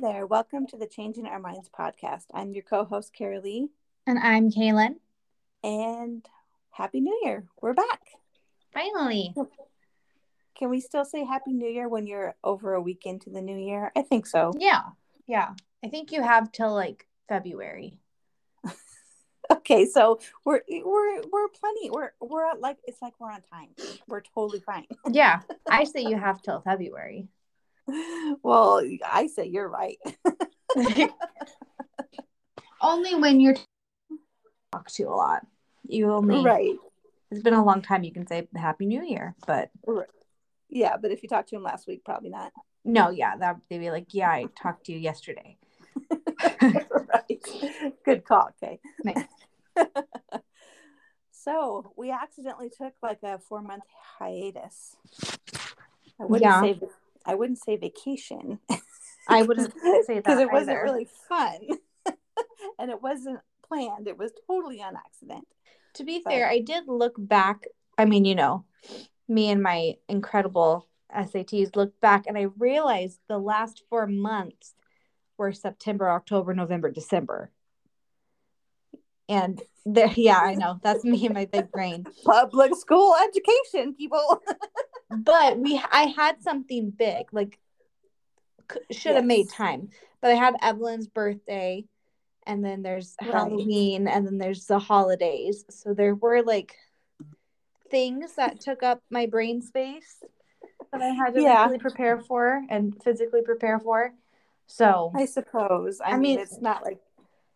Hey there, welcome to the Changing Our Minds podcast. I'm your co host, Kara Lee, And I'm Kaylin. and Happy New Year. We're back. Finally. Can we still say Happy New Year when you're over a week into the new year? I think so. Yeah. Yeah. I think you have till like February. Okay, so we're we're we're plenty. We're we're at like it's like we're on time. We're totally fine. Yeah. I say you have till February. Well, I say you're right. only when you're talk to a lot. You only right. it's been a long time you can say Happy New Year. But Yeah, but if you talked to him last week, probably not. no, yeah, that they'd be like, Yeah, I talked to you yesterday. right. Good call. Okay. Nice. so we accidentally took like a four month hiatus. I wouldn't Yeah. say I wouldn't say vacation I wouldn't say that because it wasn't either. really fun and it wasn't planned. It was totally on accident. To be But- fair, I did look back. I mean, you know, me and my incredible SATs looked back and I realized the last four months were September, October, November, December. And there, yeah, I know that's me and my big brain. Public school education, people. But we, I had something big, like, should have made time. But I had Evelyn's birthday, and then there's Right. Halloween, and then there's the holidays. So there were like things that took up my brain space that I had to Yeah. mentally prepare for and physically prepare for. So I suppose. I, I mean, mean- it's not like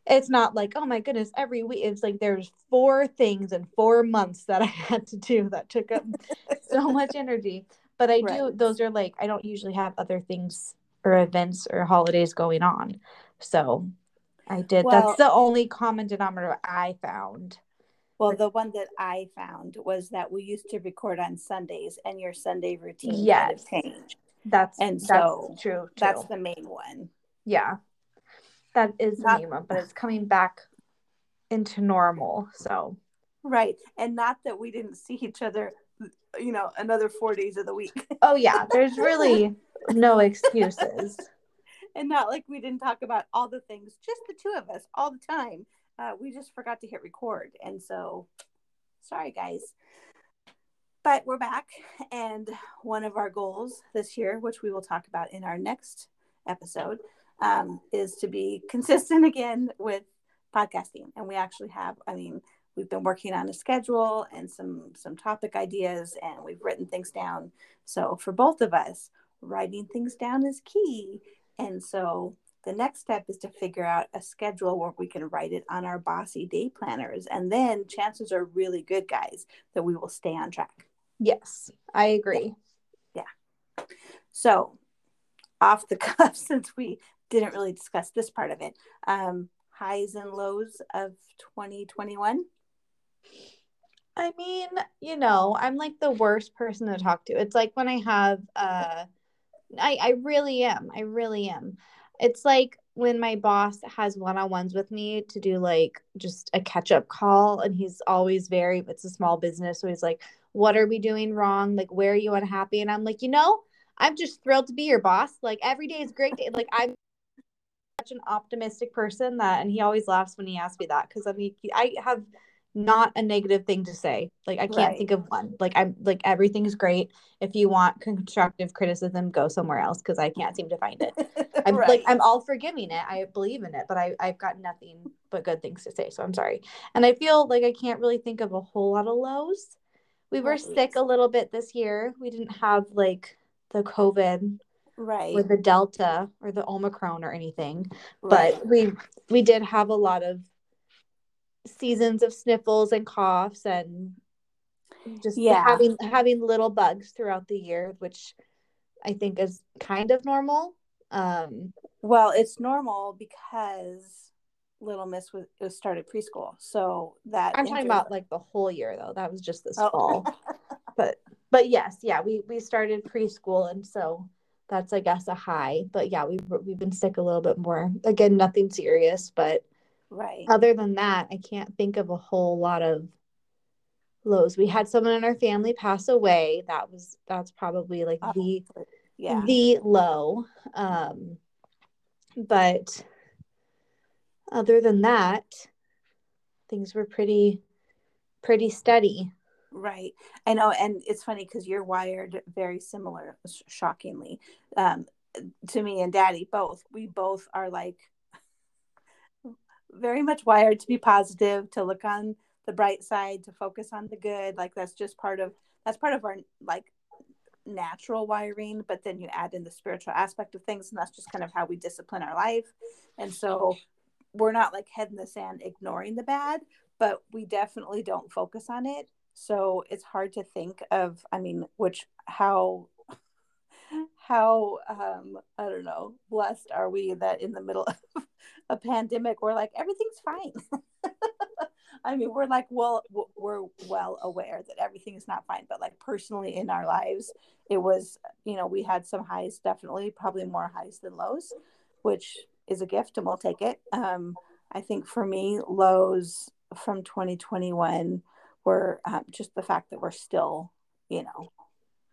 it's not like, oh my goodness, every week. It's like there's four things in four months that I had to do that took up so much energy. But I do, those are like, I don't usually have other things or events or holidays going on. So I did. Well- That's the only common denominator I found. Well, the one that I found was that we used to record on Sundays, and your Sunday routine Yes. changed. That's And that's so true. Too. That's the main one. yeah, that is Not- main but it's coming back into normal. So Right. And not that we didn't see each other, you know, another four days of the week. oh yeah, there's really no excuses. and not like we didn't talk about all the things, just the two of us all the time. Uh, we just forgot to hit record. And so, sorry, guys. But we're back. And one of our goals this year, which we will talk about in our next episode, um, is to be consistent again with podcasting. And we actually have, I mean, we've been working on a schedule and some some topic ideas and we've written things down. So for both of us, writing things down is key. And so the next step is to figure out a schedule where we can write it on our bossy day planners. And then chances are really good, guys, that we will stay on track. Yes, I agree. Yeah. So, off the cuff, since we didn't really discuss this part of it, um, highs and lows of 2021. I mean, you know, I'm like the worst person to talk to. It's like when I have uh I I really am. I really am. It's like when my boss has one-on-ones with me to do like just a catch-up call and he's always very it's a small business so he's like what are we doing wrong? Like where are you unhappy? And I'm like, "You know, I'm just thrilled to be your boss. Like every day is great day. Like I'm an optimistic person that and he always laughs when he asks me that because I mean I have not a negative thing to say. Like I can't Right. think of one. Like I'm like everything's great. If you want constructive criticism, go somewhere else because I can't seem to find it. I'm Right. like I'm all forgiving it. I believe in it, but I I've got nothing but good things to say. So I'm sorry. And I feel like I can't really think of a whole lot of lows. We were Right. sick a little bit this year. We didn't have like the COVID right. or the Delta or the Omicron or anything right. but we we did have a lot of seasons of sniffles and coughs and just Yeah. having having little bugs throughout the year which i think is kind of normal um Well, it's normal because Little Miss was, was started preschool. So that i'm talking about like the whole year though that was just this Oh. fall but but yes yeah we we started preschool and so that's i guess a high but yeah we've we've been sick a little bit more again nothing serious but right. other than that, I can't think of a whole lot of lows. We had someone in our family pass away. That was that's probably like Oh, the yeah. the low. Um but other than that, things were pretty pretty steady. Right. I know. And it's funny because you're wired very similar, shockingly, um, to me and daddy both. We both are like very much wired to be positive, to look on the bright side, to focus on the good. Like that's just part of, that's part of our like natural wiring. But then you add in the spiritual aspect of things. And that's just kind of how we discipline our life. And so we're not like head in the sand ignoring the bad, but we definitely don't focus on it so it's hard to think of i mean which how how um i don't know blessed are we that in the middle of a pandemic we're like everything's fine. I mean we're like well we're well aware that everything is not fine but like personally in our lives it was you know we had some highs definitely probably more highs than lows which is a gift and we'll take it. Um i think for me lows from 2021 were um, just the fact that we're still, you know,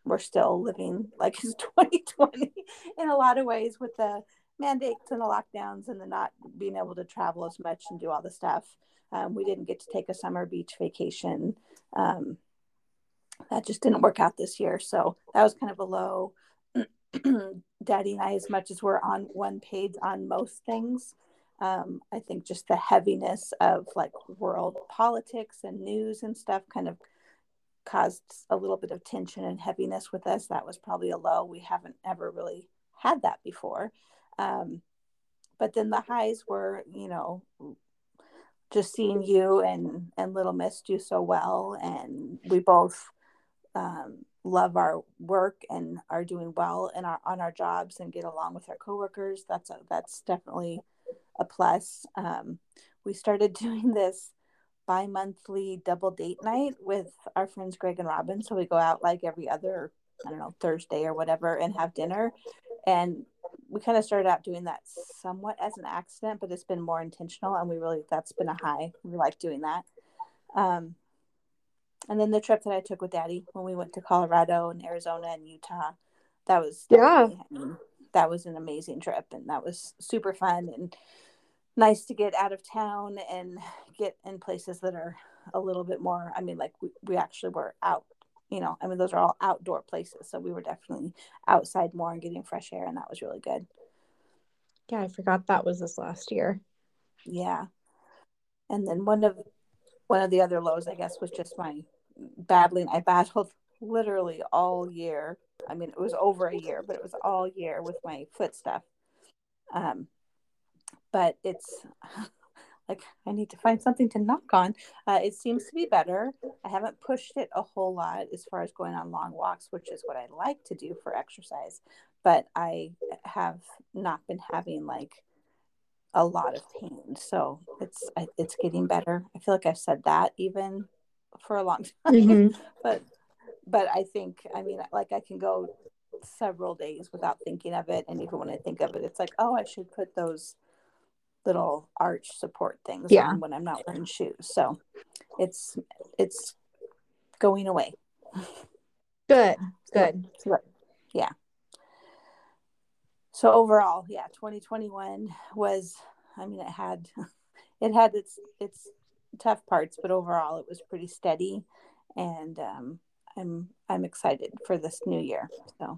we're still living like it's 2020 in a lot of ways with the mandates and the lockdowns and the not being able to travel as much and do all the stuff. Um, we didn't get to take a summer beach vacation. Um, that just didn't work out this year. So that was kind of a low. Daddy and I, as much as we're on one page on most things, um, I think just the heaviness of like world politics and news and stuff kind of caused a little bit of tension and heaviness with us. That was probably a low. We haven't ever really had that before. Um, but then the highs were, you know, just seeing you and and Little Miss do so well, and we both um, love our work and are doing well in our on our jobs and get along with our coworkers. That's a, that's definitely a plus. Um, we started doing this bi monthly double date night with our friends Greg and Robin. So we go out like every other, I don't know, Thursday or whatever and have dinner. And we kind of started out doing that somewhat as an accident, but it's been more intentional. And we really, that's been a high. We like doing that. Um, and then the trip that I took with daddy when we went to Colorado and Arizona and Utah, that was, yeah, that was an amazing trip and that was super fun. And, nice to get out of town and get in places that are a little bit more i mean like we, we actually were out you know i mean those are all outdoor places so we were definitely outside more and getting fresh air and that was really good. Yeah i forgot that was this last year. Yeah. And then one of one of the other lows i guess was just my battling i battled literally all year. I mean it was over a year but it was all year with my foot stuff. Um but it's like I need to find something to knock on. Uh, it seems to be better. I haven't pushed it a whole lot as far as going on long walks, which is what I like to do for exercise. But I have not been having like a lot of pain, so it's it's getting better. I feel like I've said that even for a long time, mm-hmm. but but I think I mean like I can go several days without thinking of it, and even when I think of it, it's like oh I should put those little arch support things yeah. when I'm not wearing shoes. So it's it's going away. Good. Good. So, yeah. So overall, yeah, 2021 was I mean it had it had its its tough parts, but overall it was pretty steady and um I'm I'm excited for this new year. So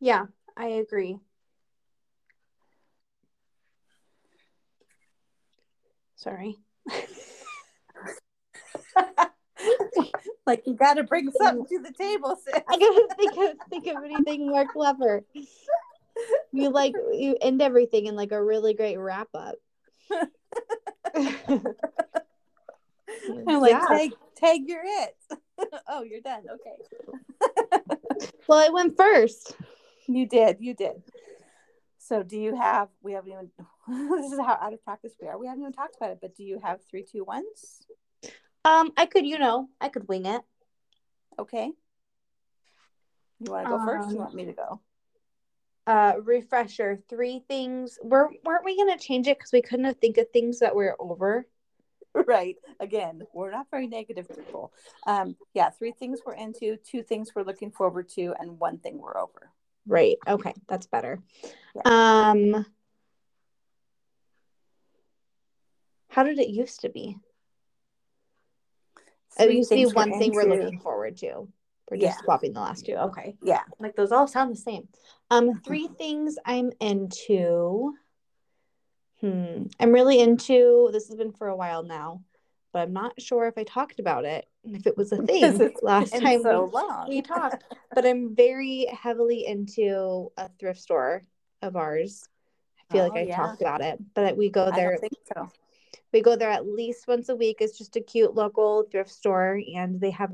Yeah, I agree. Sorry. like you got to bring something to the table. Sis. I gotta think of think of anything more clever. You like you end everything in like a really great wrap up. I'm like yeah. tag tag you're it. oh, you're done. Okay. well, I went first. You did. You did. So, do you have? We haven't even. this is how out of practice we are. We haven't even talked about it. But do you have three, two, ones? Um, I could, you know, I could wing it. Okay. You want to go um, first? you want me to go? Uh, refresher. Three things. Were weren't we gonna change it because we couldn't think of things that we're over? Right. Again, we're not very negative people. Um, yeah, three things we're into, two things we're looking forward to, and one thing we're over. Right. Okay, that's better. Um How did it used to be? Three be things we're one thing we're looking forward to. We're just Yeah. swapping the last two. Okay. Yeah. Like those all sound the same. Um, three things I'm into. Hmm. I'm really into this has been for a while now, but I'm not sure if I talked about it and if it was a thing last time so we, long. we talked. But I'm very heavily into a thrift store of ours. I feel Oh, like I yeah. talked about it, but we go I there don't think so. We go there at least once a week. It's just a cute local thrift store, and they have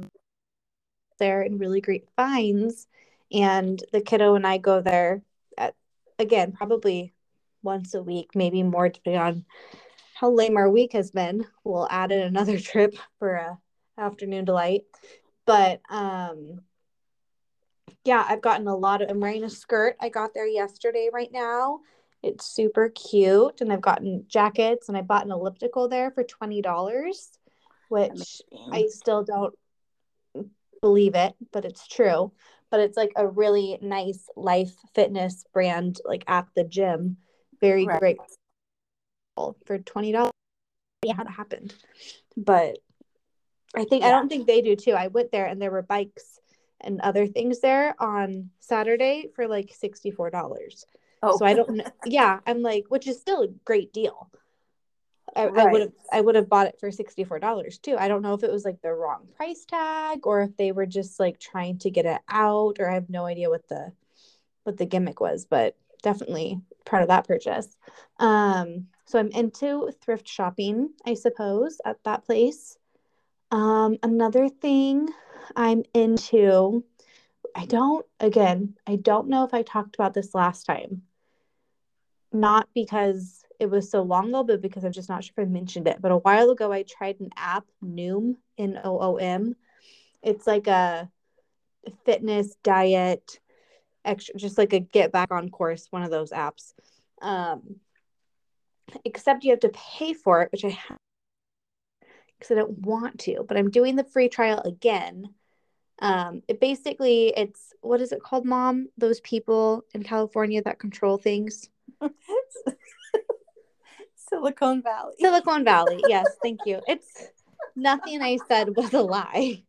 there and really great finds. And the kiddo and I go there at again probably once a week, maybe more depending on how lame our week has been. We'll add in another trip for a afternoon delight. But um yeah, I've gotten a lot of I'm wearing a skirt. I got there yesterday right now. It's super cute. And I've gotten jackets and I bought an elliptical there for twenty dollars, which I still don't believe it, but it's true. But it's like a really nice life fitness brand, like at the gym. Very Right. great for twenty dollars. Yeah, how that happened. But I think I don't think they do too. I went there and there were bikes and other things there on Saturday for like sixty four dollars. Oh, So I don't know. Yeah, I'm like, which is still a great deal. I, I would have I would have bought it for sixty four dollars too. I don't know if it was like the wrong price tag or if they were just like trying to get it out, or I have no idea what the what the gimmick was, but definitely part of that purchase. Um, so I'm into thrift shopping, I suppose, at that place. Um, another thing I'm into, I don't, again, I don't know if I talked about this last time. Not because it was so long ago, but because I'm just not sure if I mentioned it. But a while ago, I tried an app, Noom, N O O M. It's like a fitness, diet, extra, just like a get back on course, one of those apps. Um, except you have to pay for it, which I have because I don't want to, but I'm doing the free trial again. Um, it basically it's what is it called, Mom? Those people in California that control things. Silicon Valley. Silicon Valley. Yes, thank you. It's nothing I said was a lie.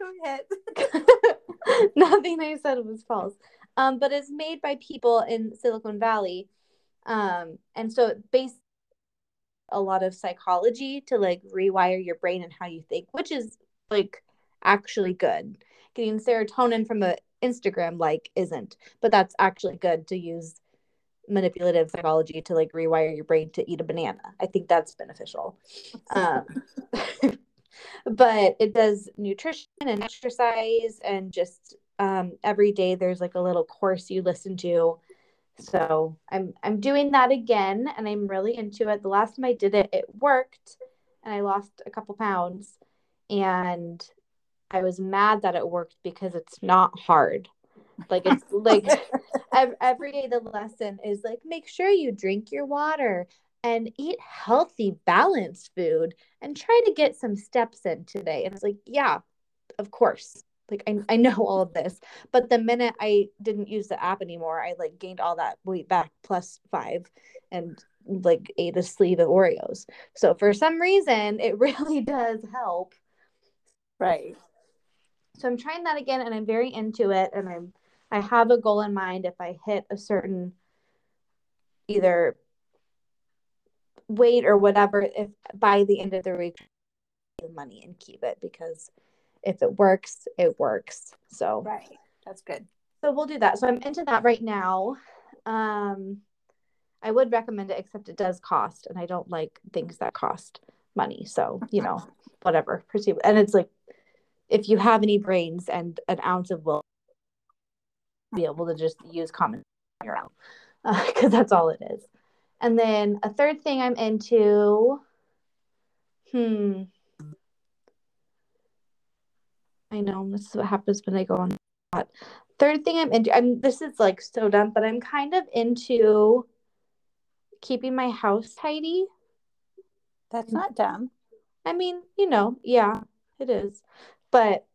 Go ahead. nothing I said was false. Um, but it's made by people in Silicon Valley. Um, and so it based a lot of psychology to like rewire your brain and how you think, which is like actually good. Getting serotonin from a Instagram like isn't, but that's actually good to use manipulative psychology to like rewire your brain to eat a banana. I think that's beneficial. Um, but it does nutrition and exercise and just um, every day there's like a little course you listen to. So I'm I'm doing that again and I'm really into it. The last time I did it, it worked and I lost a couple pounds and I was mad that it worked because it's not hard. Like it's like every day the lesson is like make sure you drink your water and eat healthy balanced food and try to get some steps in today. And it's like yeah of course. Like I, I know all of this but the minute i didn't use the app anymore i like gained all that weight back plus five and like ate a sleeve of oreos. So for some reason it really does help. Right. So i'm trying that again and i'm very into it and i'm i have a goal in mind if i hit a certain either weight or whatever if by the end of the week the money and keep it because if it works it works. So Right. That's good. so we'll do that. So i'm into that right now. Um i would recommend it except it does cost and i don't like things that cost money. So you know whatever. Proceed and it's like if you have any brains and an ounce of will be able to just use common on your own because that's all it is and then a third thing i'm into hmm i know this is what happens when i go on that third thing i'm into i'm this is like so dumb but i'm kind of into keeping my house tidy That's not dumb. I mean, you know, yeah, it is. But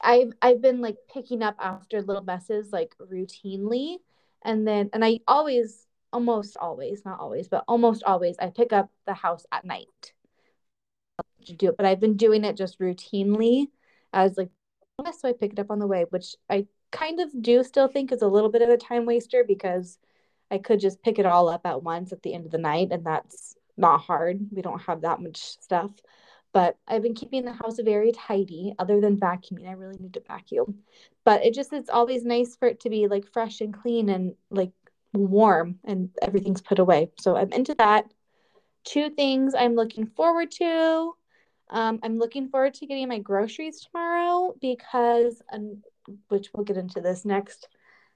I've I've been like picking up after little messes like routinely, and then and I always almost always not always but almost always I pick up the house at night to do it, but I've been doing it just routinely as like so I pick it up on the way, which I kind of do still think is a little bit of a time waster because I could just pick it all up at once at the end of the night, and that's not hard. We don't have that much stuff. But I've been keeping the house very tidy, other than vacuuming. I really need to vacuum. But it just, it's always nice for it to be like fresh and clean and like warm and everything's put away. So I'm into that. Two things I'm looking forward to. Um, I'm looking forward to getting my groceries tomorrow because, which we'll get into this next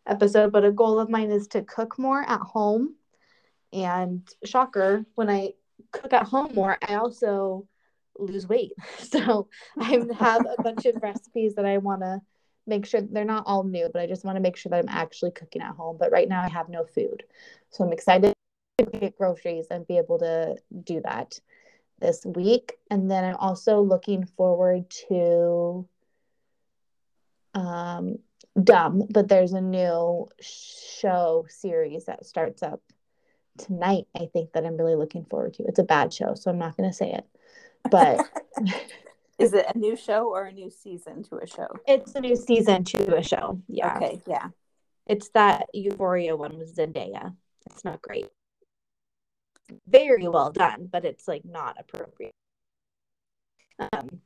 episode, but a goal of mine is to cook more at home. And shocker, when I cook at home more, I also lose weight. So I have a bunch of recipes that I want to make sure they're not all new, but I just want to make sure that I'm actually cooking at home. But right now I have no food. So I'm excited to get groceries and be able to do that this week. And then I'm also looking forward to um dumb, but there's a new show series that starts up tonight, I think that I'm really looking forward to. It's a bad show, so I'm not going to say it. But is it a new show or a new season to a show? It's a new season to a show. Yeah. Okay, yeah. It's that Euphoria one with Zendaya. It's not great. Very well done, but it's like not appropriate. Um,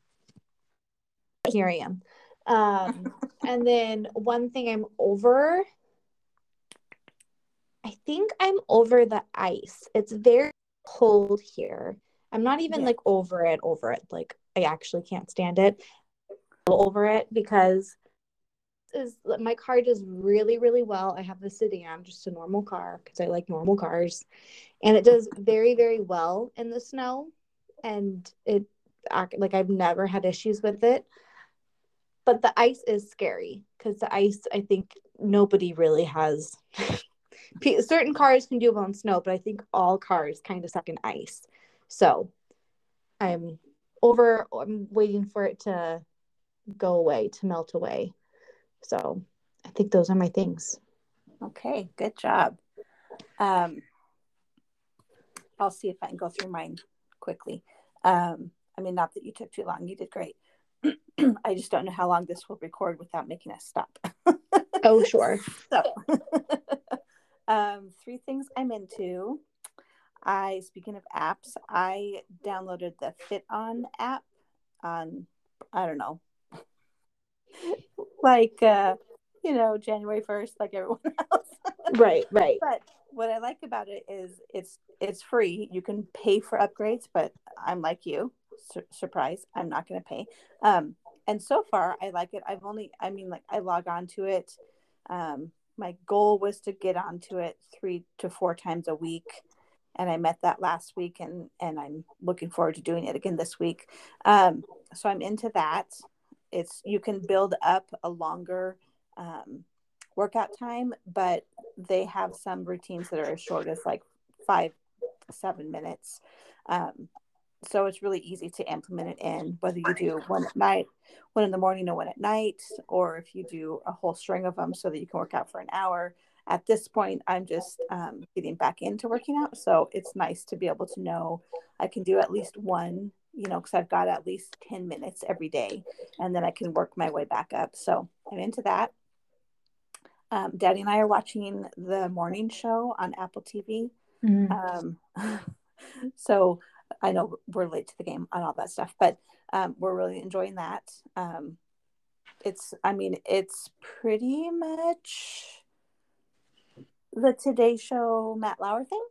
here I am. Um, and then one thing I'm over, I think I'm over the ice. It's very cold here. I'm not even yeah. like over it, over it. Like I actually can't stand it. Over it because is my car does really really well. I have the sedan, just a normal car because I like normal cars, and it does very very well in the snow, and it like I've never had issues with it but the ice is scary because the ice i think nobody really has certain cars can do well in snow but i think all cars kind of suck in ice so i'm over i'm waiting for it to go away to melt away so i think those are my things okay good job um i'll see if i can go through mine quickly um i mean not that you took too long you did great I just don't know how long this will record without making us stop. oh, sure. So, um, three things I'm into. I, speaking of apps, I downloaded the FitOn app on, I don't know, like, uh, you know, January 1st, like everyone else. right, right. But what I like about it is it's it's free. You can pay for upgrades, but I'm like you. Sur- surprise, I'm not going to pay. Um, and so far i like it i've only i mean like i log on to it um, my goal was to get onto it three to four times a week and i met that last week and and i'm looking forward to doing it again this week. Um, so i'm into that. It's you can build up a longer um, workout time but they have some routines that are as short as like five seven minutes. Um, so it's really easy to implement it in whether you do one at night one in the morning and one at night or if you do a whole string of them so that you can work out for an hour at this point i'm just um, getting back into working out so it's nice to be able to know i can do at least one you know because i've got at least 10 minutes every day and then i can work my way back up so i'm into that um, daddy and i are watching the morning show on apple tv mm-hmm. um, so I know we're late to the game on all that stuff, but um, we're really enjoying that. Um, it's, I mean, it's pretty much the Today Show Matt Lauer thing,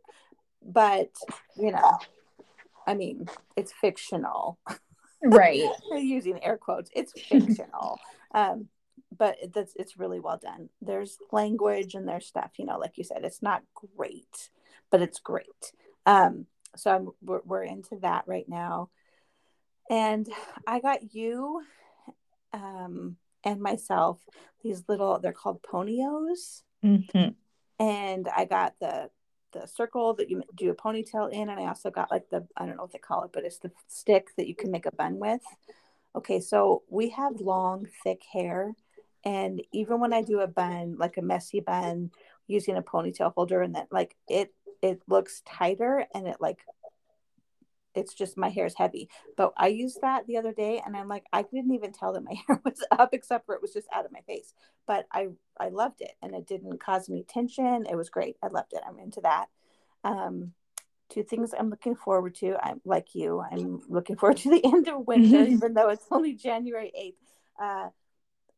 but you know, I mean, it's fictional, right? Using air quotes, it's fictional. um, but that's it's really well done. There's language and there's stuff, you know, like you said, it's not great, but it's great. Um, so I'm we're, we're into that right now and i got you um and myself these little they're called ponios mm-hmm. And i got the the circle that you do a ponytail in and i also got like the i don't know what they call it but it's the stick that you can make a bun with Okay, so we have long, thick hair. And even when I do a bun, like a messy bun using a ponytail holder, and then like it it looks tighter and it like it's just my hair is heavy. But I used that the other day and I'm like, I didn't even tell that my hair was up except for it was just out of my face. But I I loved it and it didn't cause me tension. It was great. I loved it. I'm into that. Um two things I'm looking forward to. I'm like you, I'm looking forward to the end of winter, even though it's only January 8th. Uh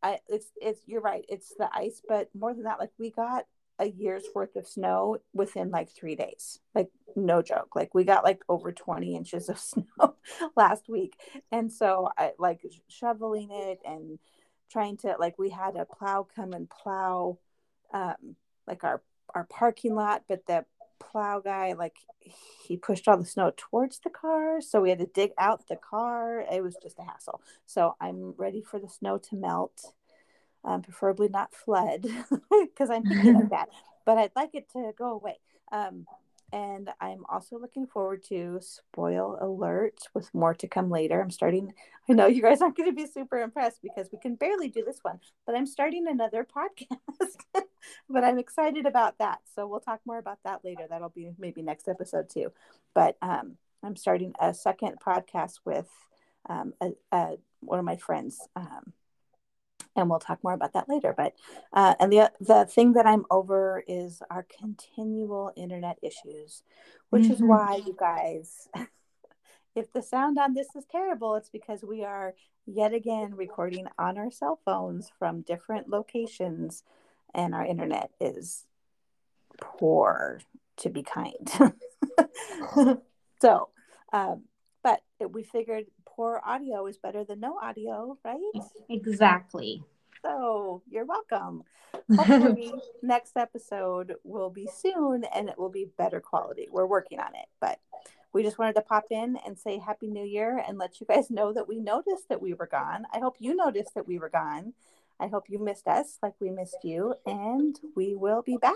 I it's it's you're right, it's the ice, but more than that, like we got a year's worth of snow within like three days. Like, no joke. Like, we got like over 20 inches of snow last week. And so I like shoveling it and trying to, like, we had a plow come and plow um, like our, our parking lot, but the plow guy, like, he pushed all the snow towards the car. So we had to dig out the car. It was just a hassle. So I'm ready for the snow to melt um, preferably not flood because I'm thinking of that. But I'd like it to go away. Um, and I'm also looking forward to Spoil Alert with more to come later. I'm starting, I know you guys aren't going to be super impressed because we can barely do this one, but I'm starting another podcast. but I'm excited about that. So we'll talk more about that later. That'll be maybe next episode too. But um, I'm starting a second podcast with um, a, a, one of my friends. Um, and we'll talk more about that later. But uh, and the the thing that I'm over is our continual internet issues, which mm-hmm. is why you guys, if the sound on this is terrible, it's because we are yet again recording on our cell phones from different locations, and our internet is poor, to be kind. so. Um, but we figured poor audio is better than no audio, right? Exactly. So you're welcome. Hopefully, next episode will be soon and it will be better quality. We're working on it, but we just wanted to pop in and say Happy New Year and let you guys know that we noticed that we were gone. I hope you noticed that we were gone. I hope you missed us like we missed you, and we will be back.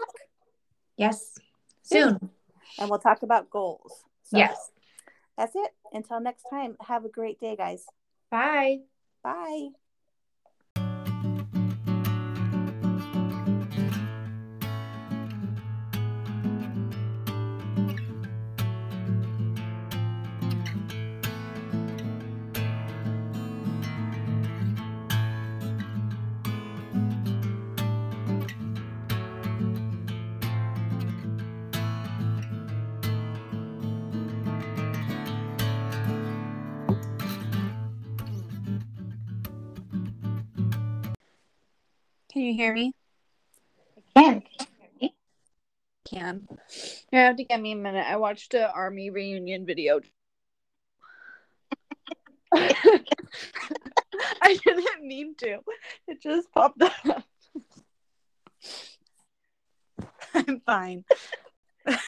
Yes, soon. And we'll talk about goals. So yes. That's it. Until next time, have a great day, guys. Bye. Bye. Can you hear me? I can. Hear you. Can. You have to give me a minute. I watched an army reunion video. I didn't mean to. It just popped up. I'm fine.